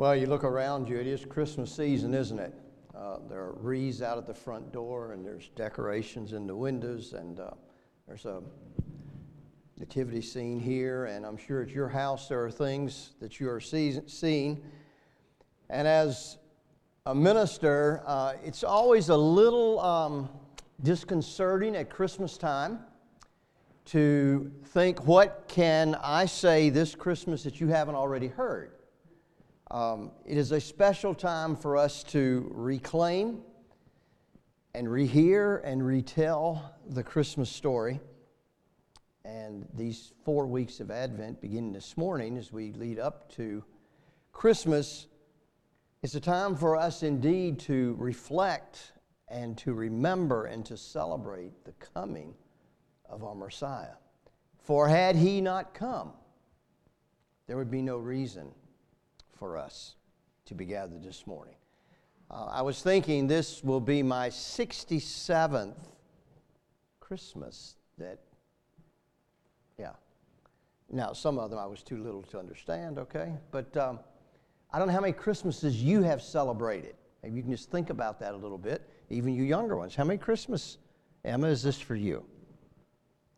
Well, you look around you, it is Christmas season, isn't it? Uh, there are wreaths out at the front door, and there's decorations in the windows, and uh, there's a nativity scene here, and I'm sure at your house there are things that you are see- seeing. And as a minister, uh, it's always a little um, disconcerting at Christmas time to think, what can I say this Christmas that you haven't already heard? Um, it is a special time for us to reclaim and rehear and retell the Christmas story. And these four weeks of Advent, beginning this morning as we lead up to Christmas, is a time for us indeed to reflect and to remember and to celebrate the coming of our Messiah. For had he not come, there would be no reason for us to be gathered this morning. Uh, I was thinking this will be my 67th Christmas that, yeah. Now, some of them I was too little to understand, okay? But um, I don't know how many Christmases you have celebrated. Maybe you can just think about that a little bit, even you younger ones. How many Christmas, Emma, is this for you?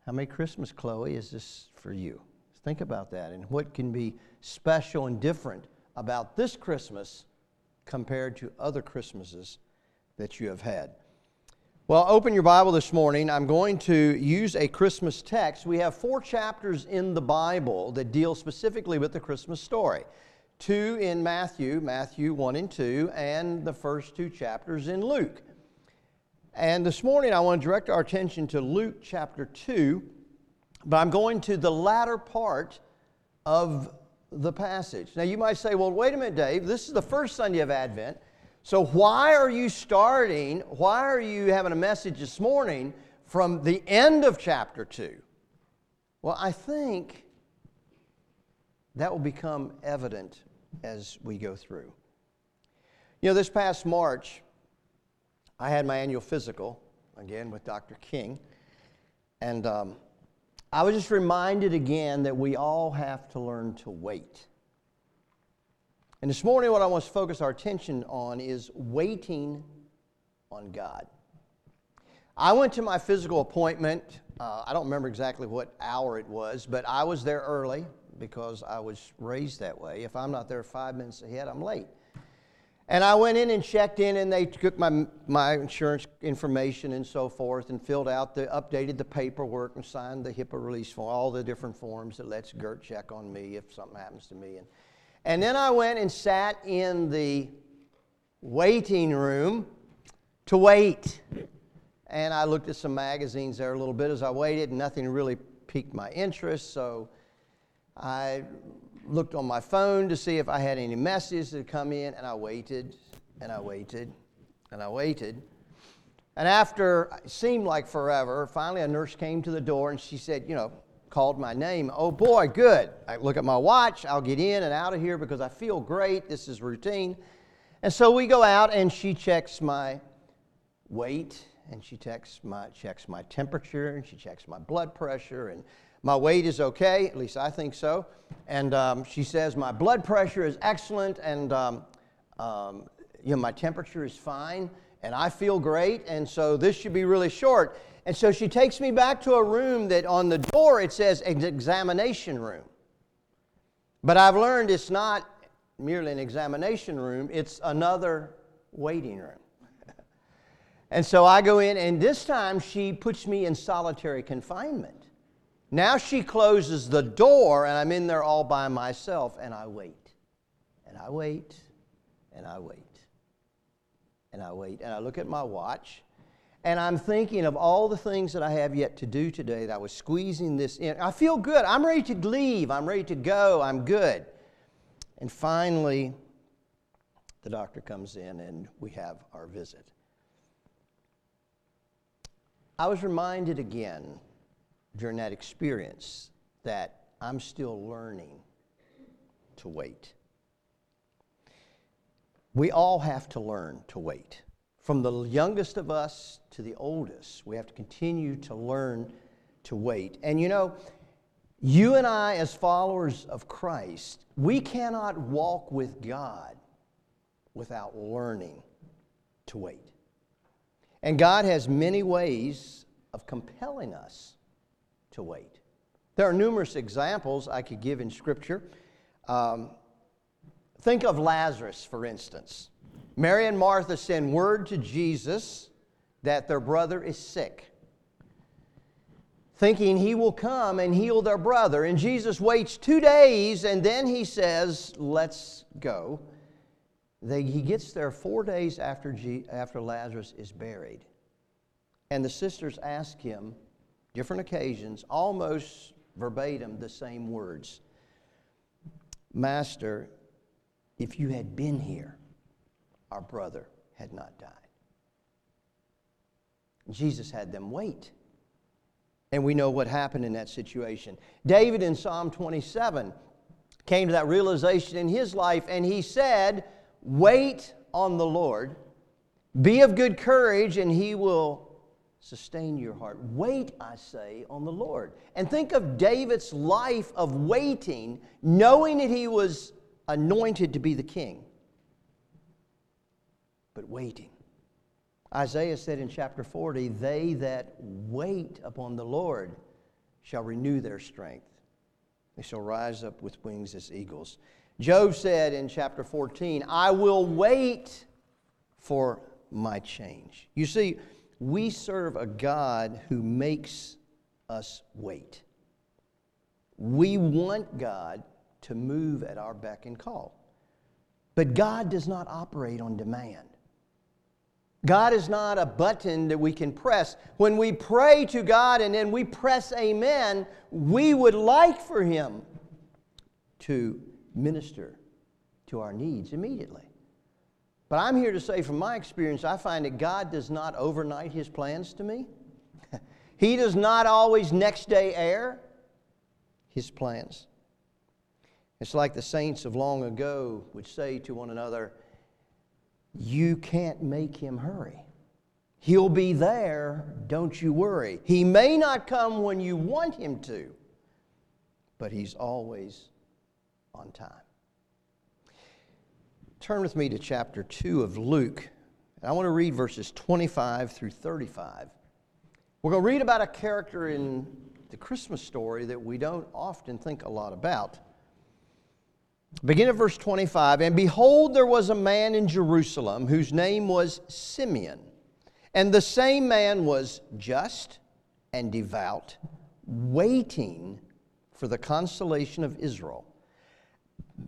How many Christmas, Chloe, is this for you? Think about that and what can be special and different about this Christmas compared to other Christmases that you have had. Well, open your Bible this morning. I'm going to use a Christmas text. We have four chapters in the Bible that deal specifically with the Christmas story two in Matthew, Matthew 1 and 2, and the first two chapters in Luke. And this morning I want to direct our attention to Luke chapter 2, but I'm going to the latter part of the passage. Now, you might say, well, wait a minute, Dave, this is the first Sunday of Advent. So, why are you starting, why are you having a message this morning from the end of chapter 2? Well, I think that will become evident as we go through. You know, this past March, I had my annual physical, again with Dr. King, and um, I was just reminded again that we all have to learn to wait. And this morning, what I want to focus our attention on is waiting on God. I went to my physical appointment. Uh, I don't remember exactly what hour it was, but I was there early because I was raised that way. If I'm not there five minutes ahead, I'm late. And I went in and checked in, and they took my, my insurance information and so forth, and filled out the updated the paperwork and signed the HIPAA release form, all the different forms that lets Gert check on me if something happens to me. And, and then I went and sat in the waiting room to wait. And I looked at some magazines there a little bit as I waited, and nothing really piqued my interest. So I looked on my phone to see if I had any messages that had come in, and I waited and I waited and I waited. And after it seemed like forever, finally a nurse came to the door and she said, you know, called my name. Oh boy, good. I look at my watch, I'll get in and out of here because I feel great. This is routine. And so we go out and she checks my weight and she checks my, checks my temperature and she checks my blood pressure and my weight is okay, at least I think so. And um, she says, My blood pressure is excellent, and um, um, you know, my temperature is fine, and I feel great, and so this should be really short. And so she takes me back to a room that on the door it says examination room. But I've learned it's not merely an examination room, it's another waiting room. and so I go in, and this time she puts me in solitary confinement. Now she closes the door, and I'm in there all by myself, and I wait. And I wait, and I wait. And I wait. And I look at my watch, and I'm thinking of all the things that I have yet to do today that I was squeezing this in. I feel good. I'm ready to leave. I'm ready to go. I'm good. And finally, the doctor comes in, and we have our visit. I was reminded again during that experience that I'm still learning to wait. We all have to learn to wait. From the youngest of us to the oldest, we have to continue to learn to wait. And you know, You and I, as followers of Christ, we cannot walk with God without learning to wait. And God has many ways of compelling us to wait. There are numerous examples I could give in Scripture. Um, think of Lazarus, for instance. Mary and Martha send word to Jesus that their brother is sick thinking he will come and heal their brother. And Jesus waits two days and then he says, Let's go. They, he gets there four days after, G, after Lazarus is buried. And the sisters ask him, different occasions, almost verbatim, the same words Master, if you had been here, our brother had not died. Jesus had them wait. And we know what happened in that situation. David in Psalm 27 came to that realization in his life, and he said, Wait on the Lord, be of good courage, and he will sustain your heart. Wait, I say, on the Lord. And think of David's life of waiting, knowing that he was anointed to be the king, but waiting. Isaiah said in chapter 40, They that wait upon the Lord shall renew their strength. They shall rise up with wings as eagles. Job said in chapter 14, I will wait for my change. You see, we serve a God who makes us wait. We want God to move at our beck and call. But God does not operate on demand. God is not a button that we can press. When we pray to God and then we press amen, we would like for Him to minister to our needs immediately. But I'm here to say, from my experience, I find that God does not overnight His plans to me. he does not always next day air His plans. It's like the saints of long ago would say to one another, you can't make him hurry. He'll be there, don't you worry. He may not come when you want him to, but he's always on time. Turn with me to chapter 2 of Luke. And I want to read verses 25 through 35. We're going to read about a character in the Christmas story that we don't often think a lot about. Begin at verse 25. And behold, there was a man in Jerusalem whose name was Simeon. And the same man was just and devout, waiting for the consolation of Israel.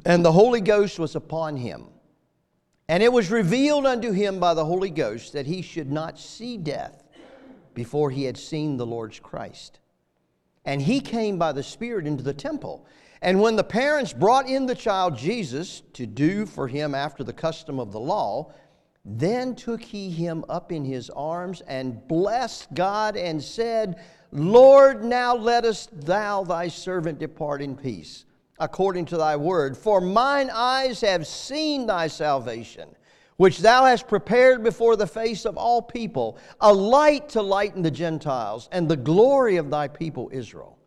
And the Holy Ghost was upon him. And it was revealed unto him by the Holy Ghost that he should not see death before he had seen the Lord's Christ. And he came by the Spirit into the temple. And when the parents brought in the child Jesus to do for him after the custom of the law, then took he him up in his arms and blessed God and said, Lord, now lettest thou thy servant depart in peace, according to thy word. For mine eyes have seen thy salvation, which thou hast prepared before the face of all people, a light to lighten the Gentiles, and the glory of thy people Israel.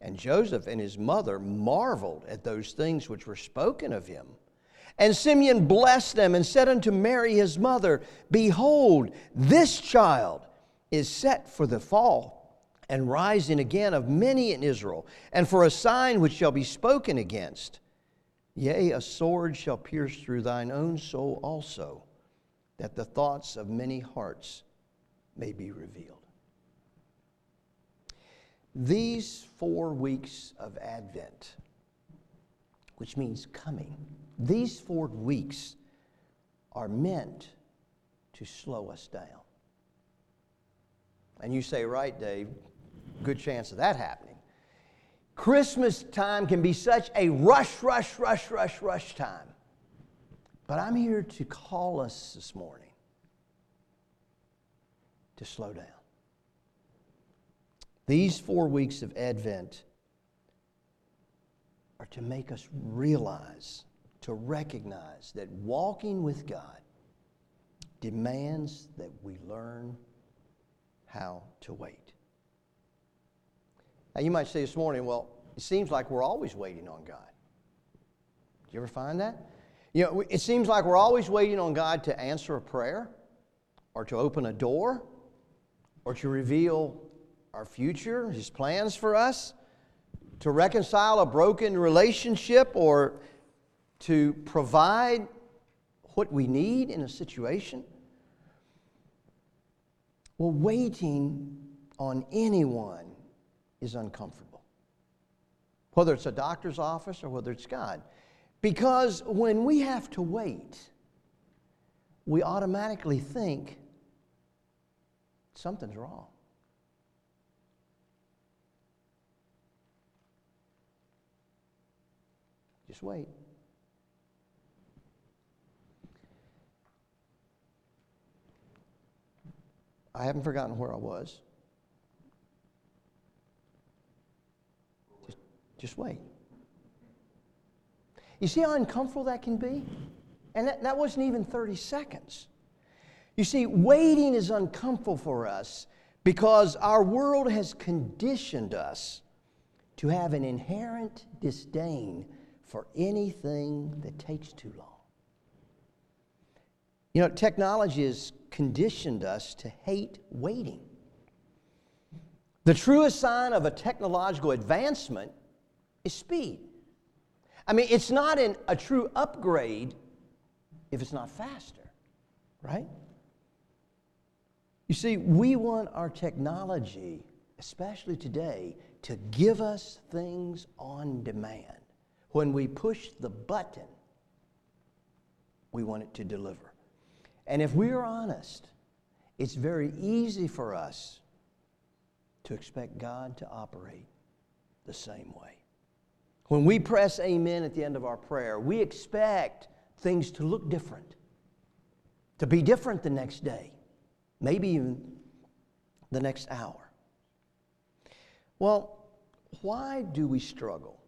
And Joseph and his mother marveled at those things which were spoken of him. And Simeon blessed them and said unto Mary his mother, Behold, this child is set for the fall and rising again of many in Israel, and for a sign which shall be spoken against. Yea, a sword shall pierce through thine own soul also, that the thoughts of many hearts may be revealed. These four weeks of Advent, which means coming, these four weeks are meant to slow us down. And you say, right, Dave, good chance of that happening. Christmas time can be such a rush, rush, rush, rush, rush time. But I'm here to call us this morning to slow down. These four weeks of Advent are to make us realize, to recognize that walking with God demands that we learn how to wait. Now, you might say this morning, well, It seems like we're always waiting on God. Do you ever find that? You know, it seems like we're always waiting on God to answer a prayer or to open a door or to reveal our future, His plans for us, to reconcile a broken relationship or to provide what we need in a situation. Well, waiting on anyone is uncomfortable, whether it's a doctor's office or whether it's God. Because when we have to wait, we automatically think something's wrong. Just wait. I haven't forgotten where I was. Just, wait. You see how uncomfortable that can be? And that, that wasn't even 30 seconds. You see, waiting is uncomfortable for us because our world has conditioned us to have an inherent disdain for anything that takes too long. You know, technology has conditioned us to hate waiting. The truest sign of a technological advancement is speed. I mean, it's not an, a true upgrade if it's not faster, right? You see, we want our technology, especially today, to give us things on demand. When we push the button, we want it to deliver. And if we are honest, it's very easy for us to expect God to operate the same way. When we press amen at the end of our prayer, we expect things to look different, to be different the next day, maybe even the next hour. Well, why do we struggle?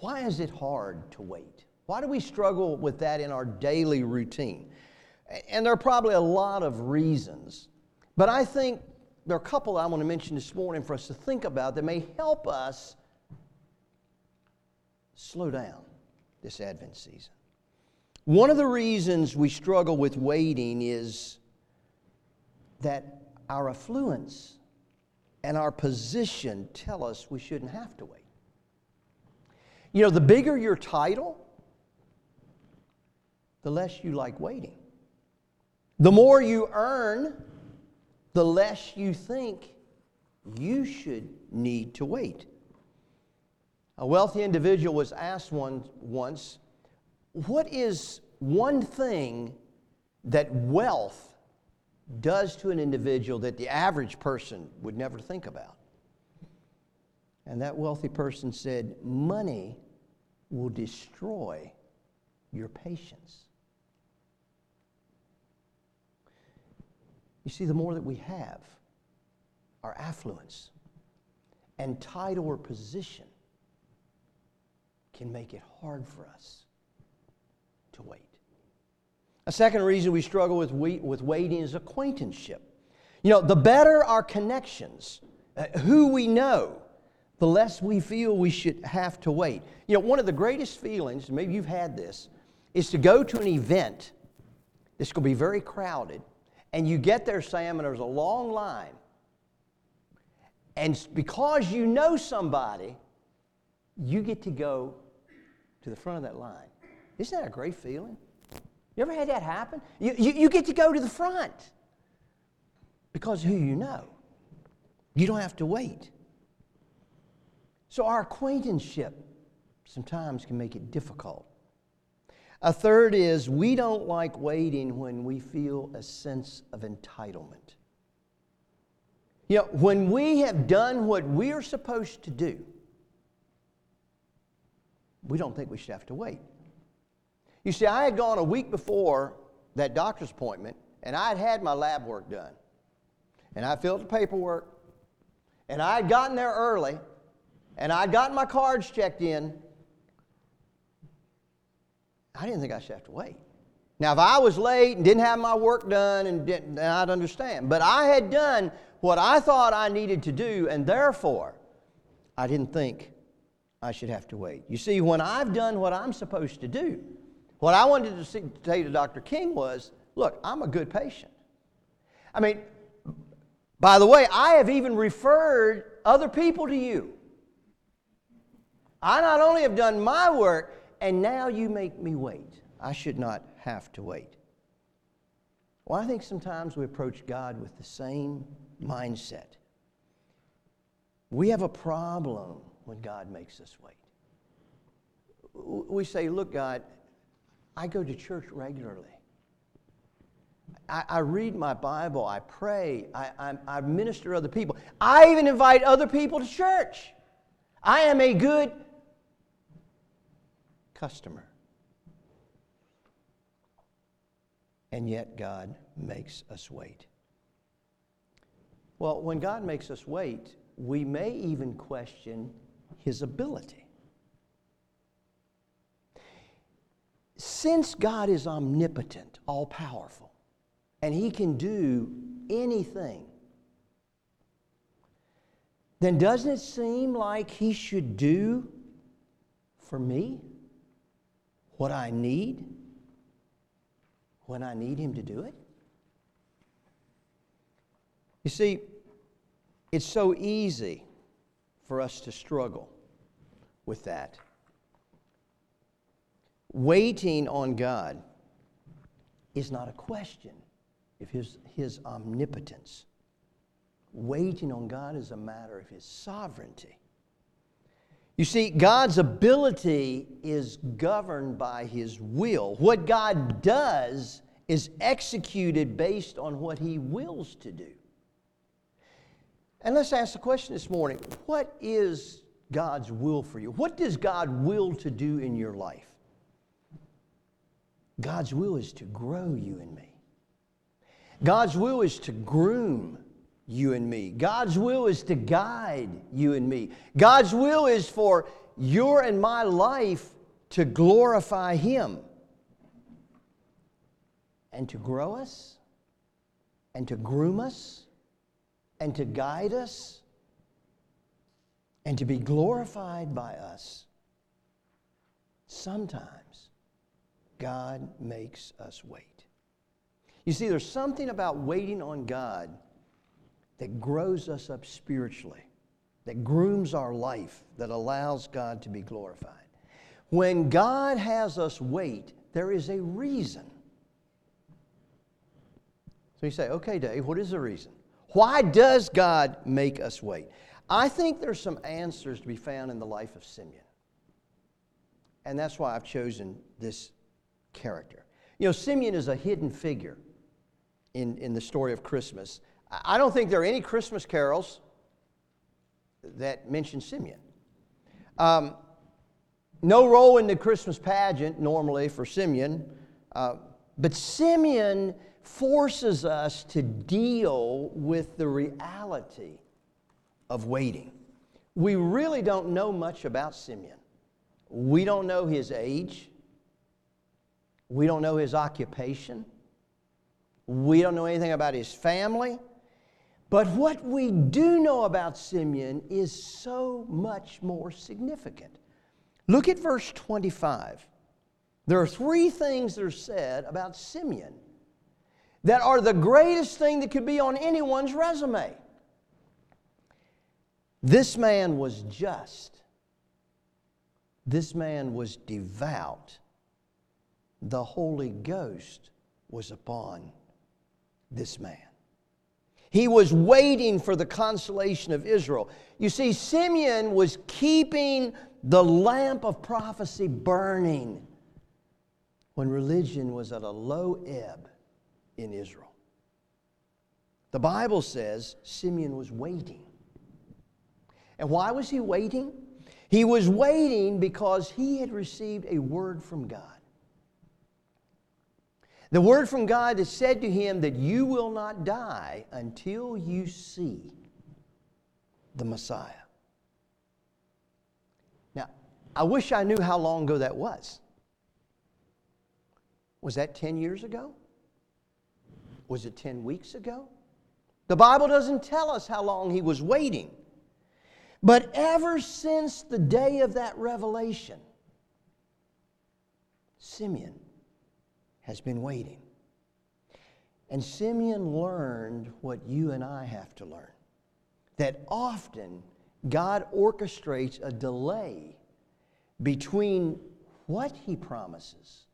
Why is it hard to wait? Why do we struggle with that in our daily routine? And there are probably a lot of reasons, but I think there are a couple I want to mention this morning for us to think about that may help us slow down this Advent season. One of the reasons we struggle with waiting is that our affluence and our position tell us we shouldn't have to wait. You know, the bigger your title, the less you like waiting. The more you earn, the less you think you should need to wait. A wealthy individual was asked one, once, What is one thing that wealth does to an individual that the average person would never think about? And that wealthy person said, Money will destroy your patience. You see, the more that we have, our affluence and title or position, can make it hard for us to wait. A second reason we struggle with, with waiting is acquaintanceship. You know, the better our connections, uh, who we know, the less we feel we should have to wait. You know, one of the greatest feelings, maybe you've had this, is to go to an event that's going to be very crowded, and you get there, Sam, and there's a long line. And because you know somebody, you get to go to the front of that line. Isn't that a great feeling? You ever had that happen? You, you, you get to go to the front because who you know. You don't have to wait. So our acquaintanceship sometimes can make it difficult. A third is we don't like waiting when we feel a sense of entitlement. You know, when we have done what we're supposed to do, we don't think we should have to wait. You see, I had gone a week before that doctor's appointment, and I had had my lab work done. And I filled the paperwork, and I had gotten there early, and I'd gotten my cards checked in. I didn't think I should have to wait. Now, if I was late and didn't have my work done, and then I'd understand. But I had done what I thought I needed to do, and therefore, I didn't think I should have to wait. You see, when I've done what I'm supposed to do, what I wanted to, say to Dr. King was look, I'm a good patient. I mean, by the way, I have even referred other people to you. I not only have done my work, and now you make me wait. I should not have to wait. Well, I think sometimes we approach God with the same mindset. We have a problem when God makes us wait. We say, Look, God, I go to church regularly. I, I read my Bible, I pray, I, I, I minister to other people. I even invite other people to church. I am a good customer. And yet, God makes us wait. Well, when God makes us wait, we may even question his ability. Since God is omnipotent, all powerful, and he can do anything, then doesn't it seem like he should do for me what I need when I need him to do it? You see, it's so easy for us to struggle with that. Waiting on God is not a question of his, his omnipotence. Waiting on God is a matter of his sovereignty. You see, God's ability is governed by his will. What God does is executed based on what he wills to do. And let's ask the question this morning what is God's will for you? What does God will to do in your life? God's will is to grow you and me. God's will is to groom you and me. God's will is to guide you and me. God's will is for your and my life to glorify Him and to grow us and to groom us and to guide us and to be glorified by us. Sometimes God makes us wait. You see, there's something about waiting on God that grows us up spiritually, that grooms our life, that allows God to be glorified. When God has us wait, there is a reason. So you say, okay, Dave, what is the reason? Why does God make us wait? I think there's some answers to be found in the life of Simeon. And that's why I've chosen this character. You know, Simeon is a hidden figure in, in the story of Christmas. I don't think there are any Christmas carols that mention Simeon. Um, no role in the Christmas pageant normally for Simeon, uh, but Simeon forces us to deal with the reality of waiting. We really don't know much about Simeon. We don't know his age. We don't know his occupation. We don't know anything about his family. But what we do know about Simeon is so much more significant. Look at verse 25. There are three things that are said about Simeon that are the greatest thing that could be on anyone's resume. This man was just. This man was devout. The Holy Ghost was upon this man. He was waiting for the consolation of Israel. You see, Simeon was keeping the lamp of prophecy burning when religion was at a low ebb in Israel. The Bible says Simeon was waiting. And why was he waiting? He was waiting because he had received a word from God. The word from God that said to him that you will not die until you see the Messiah. Now, I wish I knew how long ago that was. Was that 10 years ago? Was it 10 weeks ago? The Bible doesn't tell us how long he was waiting. But ever since the day of that revelation, Simeon has been waiting. And Simeon learned what you and I have to learn that often God orchestrates a delay between what he promises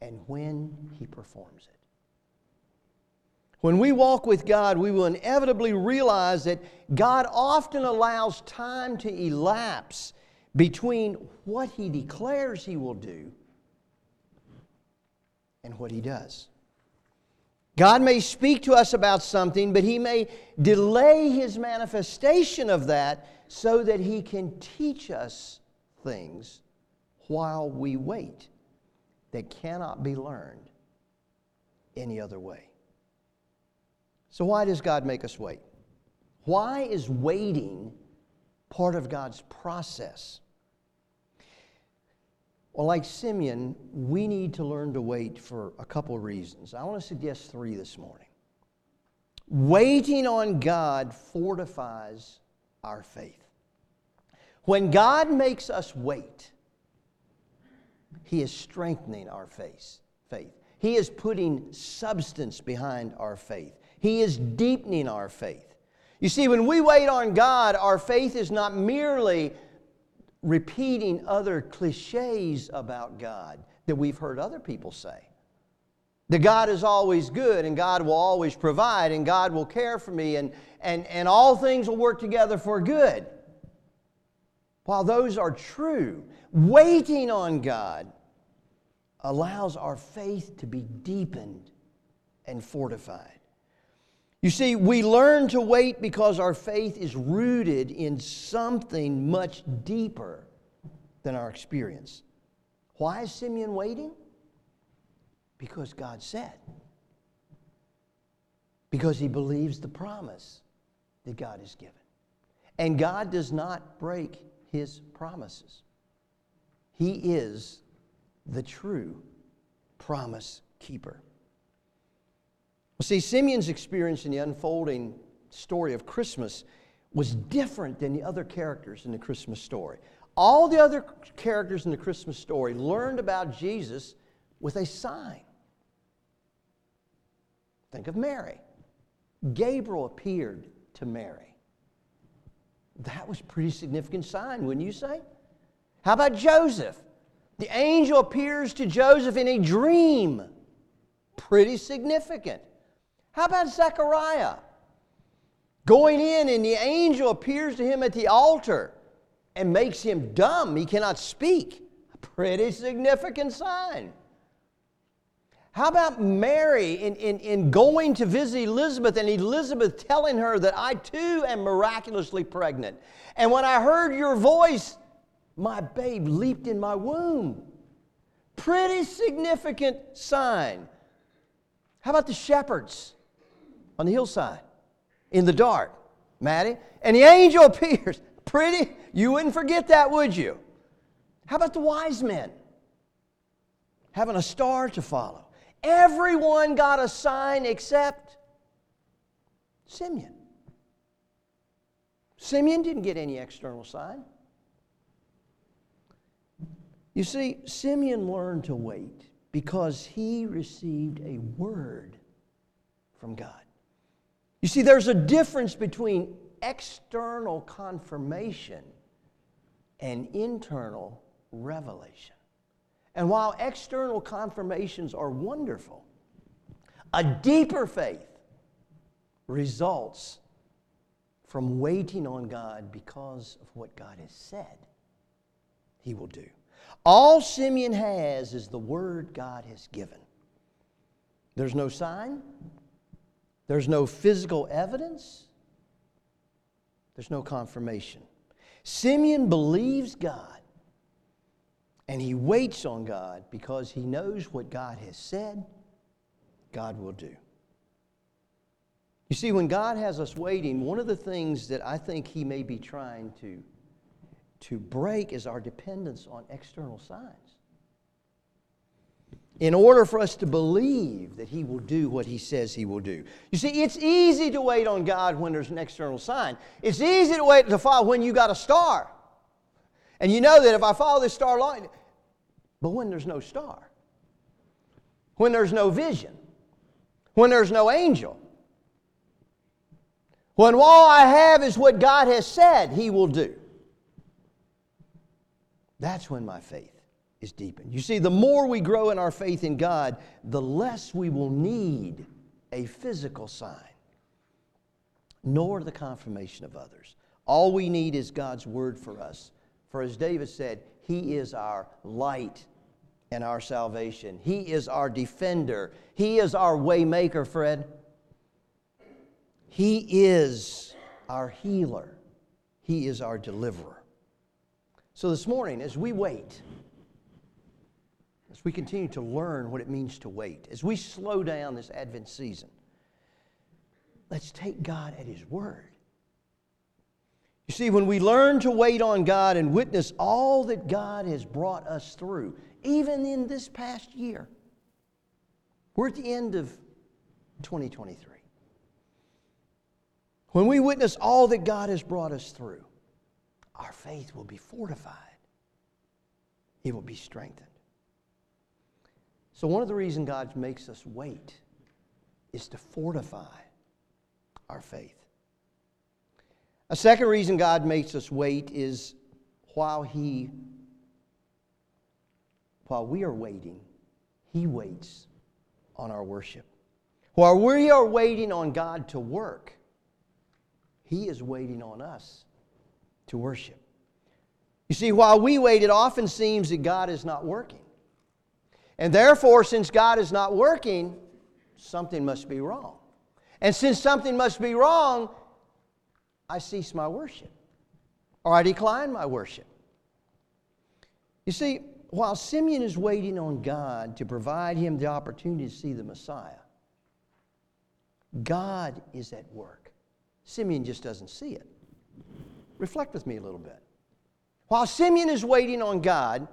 and when he performs it. When we walk with God, we will inevitably realize that God often allows time to elapse between what he declares he will do and what he does. God may speak to us about something, but he may delay his manifestation of that so that he can teach us things while we wait that cannot be learned any other way. So, why does God make us wait? Why is waiting part of God's process? Well, like Simeon, we need to learn to wait for a couple reasons. I want to suggest three this morning. Waiting on God fortifies our faith. When God makes us wait, He is strengthening our faith. faith. He is putting substance behind our faith. He is deepening our faith. You see, when we wait on God, our faith is not merely repeating other cliches about God that we've heard other people say. That God is always good and God will always provide and God will care for me and, and, and all things will work together for good. While those are true, waiting on God allows our faith to be deepened and fortified. You see, we learn to wait because our faith is rooted in something much deeper than our experience. Why is Simeon waiting? Because God said. Because he believes the promise that God has given. And God does not break his promises. He is the true promise keeper. Well, see, Simeon's experience in the unfolding story of Christmas was different than the other characters in the Christmas story. All the other characters in the Christmas story learned about Jesus with a sign. Think of Mary. Gabriel appeared to Mary. That was a pretty significant sign, wouldn't you say? How about Joseph? The angel appears to Joseph in a dream. Pretty significant. How about Zechariah? Going in, and the angel appears to him at the altar and makes him dumb. He cannot speak. A pretty significant sign. How about Mary in, in, in going to visit Elizabeth and Elizabeth telling her that I too am miraculously pregnant? And when I heard your voice, my babe leaped in my womb. Pretty significant sign. How about the shepherds? On the hillside in the dark, Maddie. And the angel appears. Pretty, you wouldn't forget that, would you? How about the wise men? Having a star to follow. Everyone got a sign except Simeon. Simeon didn't get any external sign. You see, Simeon learned to wait because he received a word from God. You see, there's a difference between external confirmation and internal revelation. And while external confirmations are wonderful, a deeper faith results from waiting on God because of what God has said He will do. All Simeon has is the word God has given. There's no sign, there's no physical evidence, there's no confirmation. Simeon believes God and he waits on God because he knows what God has said, God will do. You see, when God has us waiting, one of the things that I think he may be trying to, to break is our dependence on external signs. In order for us to believe that He will do what He says He will do. You see, it's easy to wait on God when there's an external sign. It's easy to wait to follow when you got a star. And you know that if I follow this star line, but when there's no star, when there's no vision, when there's no angel, when all I have is what God has said He will do, that's when my faith is deepened. You see, the more we grow in our faith in God, the less we will need a physical sign, nor the confirmation of others. All we need is God's word for us. For as David said, He is our light and our salvation. He is our defender. He is our waymaker, Fred. He is our healer. He is our deliverer. So this morning, as we wait, we continue to learn what it means to wait, as we slow down this Advent season, let's take God at His word. You see, when we learn to wait on God and witness all that God has brought us through, even in this past year, we're at the end of 2023. When we witness all that God has brought us through, our faith will be fortified, it will be strengthened. So, one of the reasons God makes us wait is to fortify our faith. A second reason God makes us wait is while He, while we are waiting, He waits on our worship. While we are waiting on God to work, He is waiting on us to worship. You see, while we wait, it often seems that God is not working. And therefore, since God is not working, something must be wrong. And since something must be wrong, I cease my worship or I decline my worship. You see, while Simeon is waiting on God to provide him the opportunity to see the Messiah, God is at work. Simeon just doesn't see it. Reflect with me a little bit. While Simeon is waiting on God,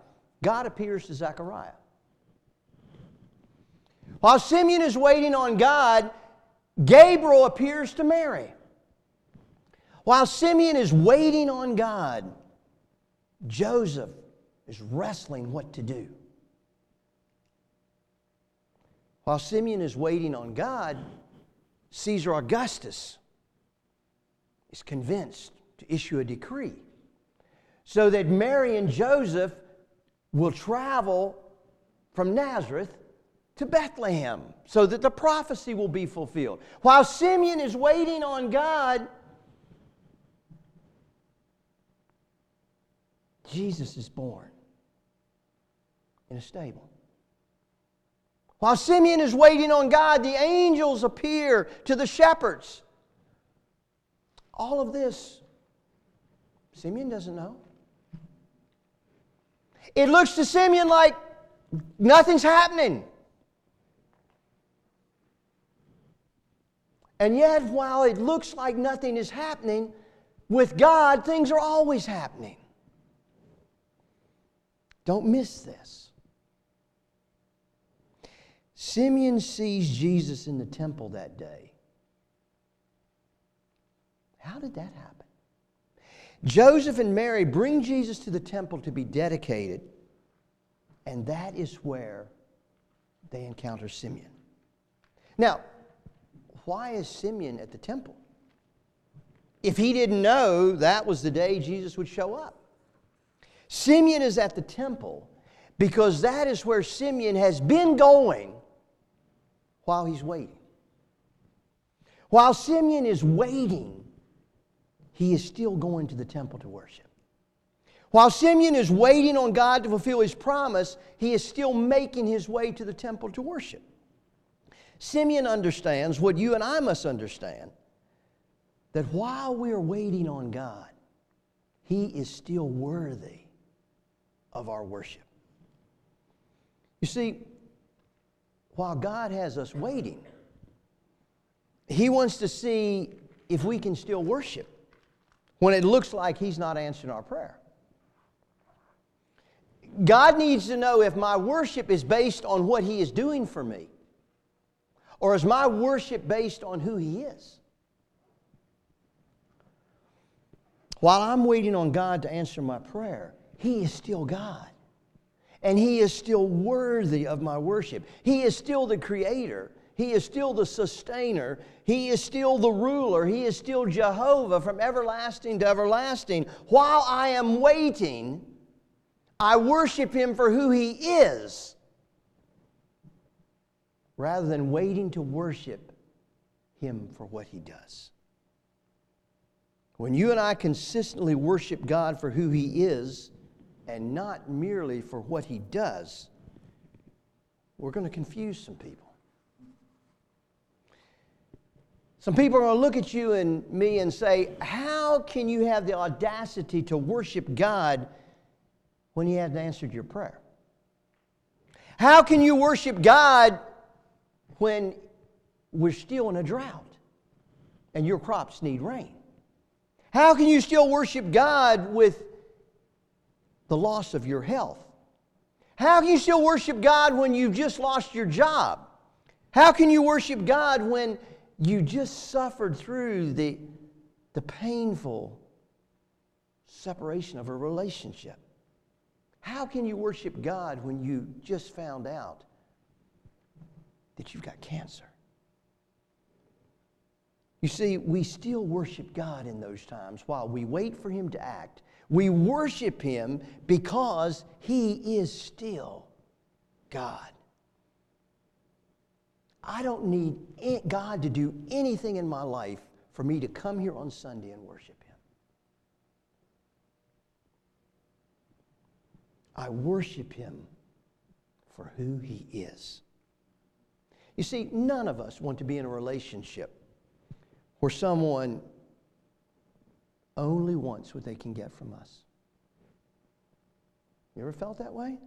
God appears to Zechariah. While Simeon is waiting on God, Gabriel appears to Mary. While Simeon is waiting on God, Joseph is wrestling what to do. While Simeon is waiting on God, Caesar Augustus is convinced to issue a decree so that Mary and Joseph will travel from Nazareth to Bethlehem so that the prophecy will be fulfilled. While Simeon is waiting on God, Jesus is born in a stable. While Simeon is waiting on God, the angels appear to the shepherds. All of this, Simeon doesn't know. It looks to Simeon like nothing's happening. And yet, while it looks like nothing is happening, with God, things are always happening. Don't miss this. Simeon sees Jesus in the temple that day. How did that happen? Joseph and Mary bring Jesus to the temple to be dedicated, and that is where they encounter Simeon. Now, why is Simeon at the temple? If he didn't know that was the day Jesus would show up. Simeon is at the temple because that is where Simeon has been going while he's waiting. While Simeon is waiting, he is still going to the temple to worship. While Simeon is waiting on God to fulfill his promise, he is still making his way to the temple to worship. Simeon understands what you and I must understand that while we are waiting on God, he is still worthy of our worship. You see, while God has us waiting, He wants to see if we can still worship when it looks like He's not answering our prayer. God needs to know if my worship is based on what He is doing for me, or is my worship based on who He is? While I'm waiting on God to answer my prayer, He is still God. And He is still worthy of my worship. He is still the Creator. He is still the sustainer. He is still the ruler. He is still Jehovah from everlasting to everlasting. While I am waiting, I worship Him for who He is rather than waiting to worship Him for what He does. When you and I consistently worship God for who He is and not merely for what He does, we're going to confuse some people. Some people are going to look at you and me and say, How can you have the audacity to worship God when He hasn't answered your prayer? How can you worship God when we're still in a drought and your crops need rain? How can you still worship God with the loss of your health? How can you still worship God when you've just lost your job? How can you worship God when you just suffered through the, the painful separation of a relationship? How can you worship God when you just found out that you've got cancer? You see, we still worship God in those times while we wait for Him to act. We worship Him because He is still God. I don't need God to do anything in my life for me to come here on Sunday and worship Him. I worship Him for who He is. You see, none of us want to be in a relationship where someone only wants what they can get from us. You ever felt that way?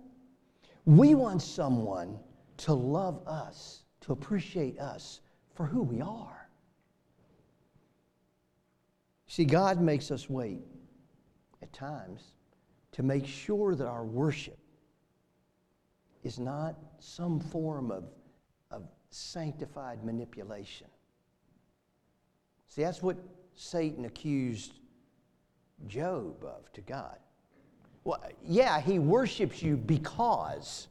We want someone to love us, to appreciate us for who we are. See, God makes us wait at times to make sure that our worship is not some form of, sanctified manipulation. See, that's what Satan accused Job of to God. Well, yeah, he worships you because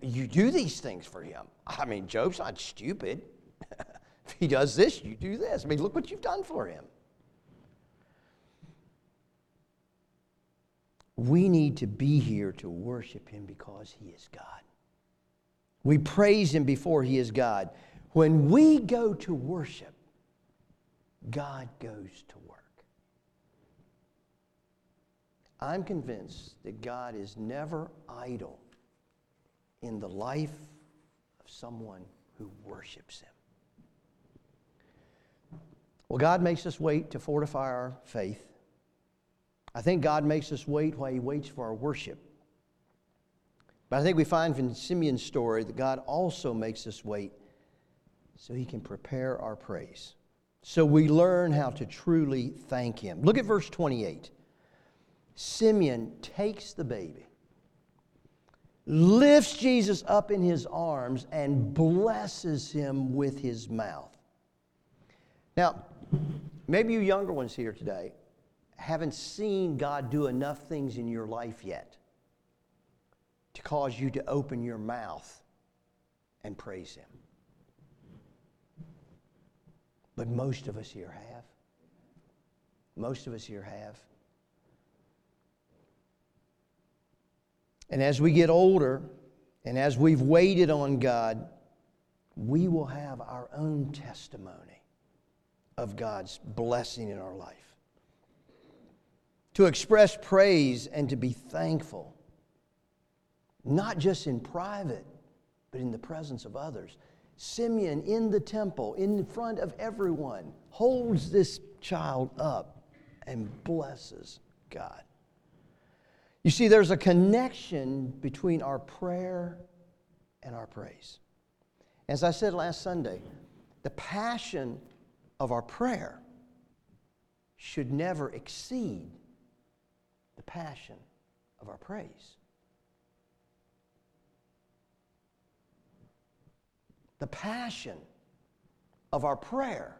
you do these things for him. I mean, Job's not stupid. if he does this, you do this. I mean, look what you've done for him. We need to be here to worship him because he is God. We praise him before he is God. When we go to worship, God goes to work. I'm convinced that God is never idle in the life of someone who worships Him. Well, God makes us wait to fortify our faith. I think God makes us wait while He waits for our worship. But I think we find from Simeon's story that God also makes us wait so He can prepare our praise so we learn how to truly thank Him. Look at verse 28. Simeon takes the baby, lifts Jesus up in his arms, and blesses him with his mouth. Now, maybe you younger ones here today haven't seen God do enough things in your life yet to cause you to open your mouth and praise Him. But most of us here have. Most of us here have. And as we get older, and as we've waited on God, we will have our own testimony of God's blessing in our life. To express praise and to be thankful, not just in private, but in the presence of others. Simeon in the temple, in front of everyone, holds this child up and blesses God. You see, there's a connection between our prayer and our praise. As I said last Sunday, the passion of our prayer should never exceed the passion of our praise. The passion of our prayer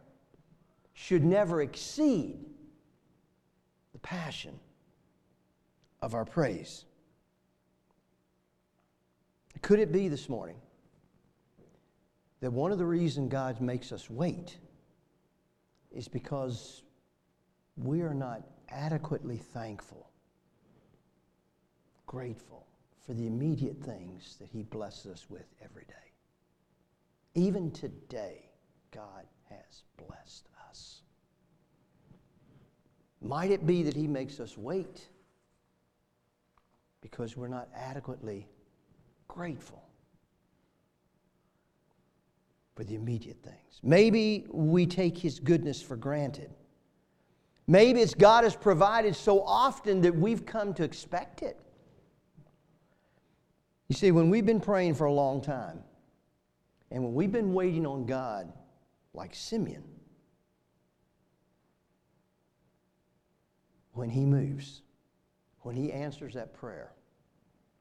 should never exceed the passion of our praise. Could it be this morning that one of the reasons God makes us wait is because we are not adequately thankful, grateful for the immediate things that He blesses us with every day. Even today, God has blessed us. Might it be that He makes us wait because we're not adequately grateful for the immediate things? Maybe we take His goodness for granted. Maybe it's God has provided so often that we've come to expect it. You see, when we've been praying for a long time, and when we've been waiting on God, like Simeon, when he moves, when he answers that prayer,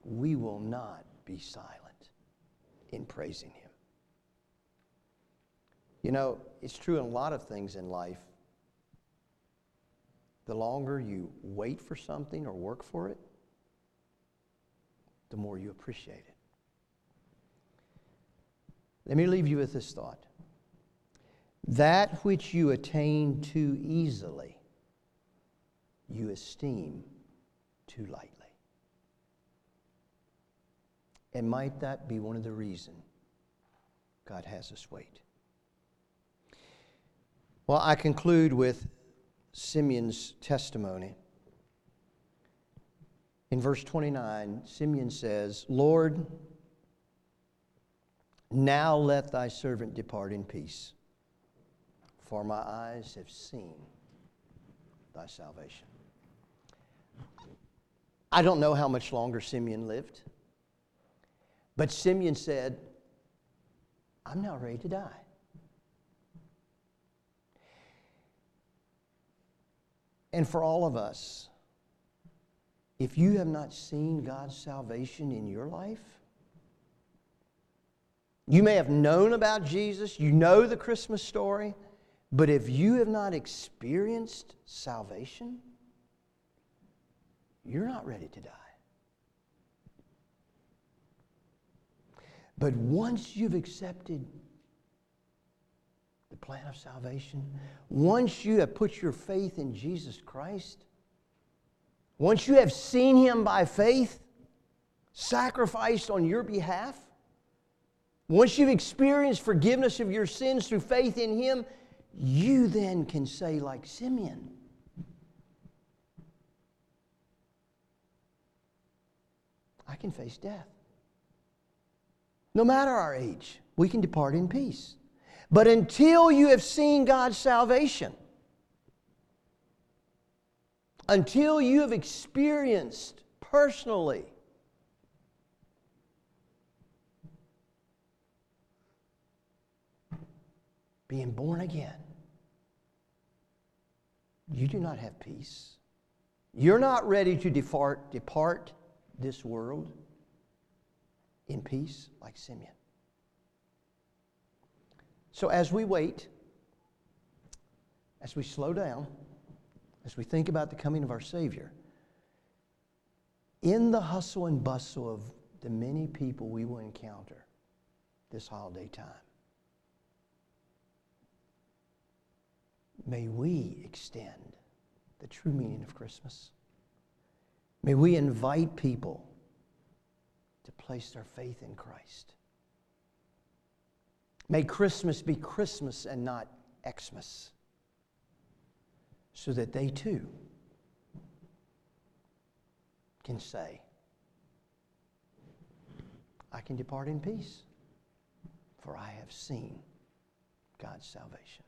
we will not be silent in praising him. You know, it's true in a lot of things in life. The longer you wait for something or work for it, the more you appreciate it. Let me leave you with this thought. That which you attain too easily, you esteem too lightly. And might that be one of the reasons God has us wait? Well, I conclude with Simeon's testimony. In verse 29, Simeon says, Lord, now let thy servant depart in peace, for my eyes have seen thy salvation. I don't know how much longer Simeon lived, but Simeon said, I'm now ready to die. And for all of us, if you have not seen God's salvation in your life, you may have known about Jesus, you know the Christmas story, but if you have not experienced salvation, you're not ready to die. But once you've accepted the plan of salvation, once you have put your faith in Jesus Christ, once you have seen Him by faith, sacrificed on your behalf, once you've experienced forgiveness of your sins through faith in Him, you then can say, like Simeon, I can face death. No matter our age, we can depart in peace. But until you have seen God's salvation, until you have experienced personally being born again, you do not have peace. You're not ready to depart, depart this world in peace like Simeon. So as we wait, as we slow down, as we think about the coming of our Savior, in the hustle and bustle of the many people we will encounter this holiday time, May we extend the true meaning of Christmas. May we invite people to place their faith in Christ. May Christmas be Christmas and not Xmas, so that they too can say, I can depart in peace, for I have seen God's salvation.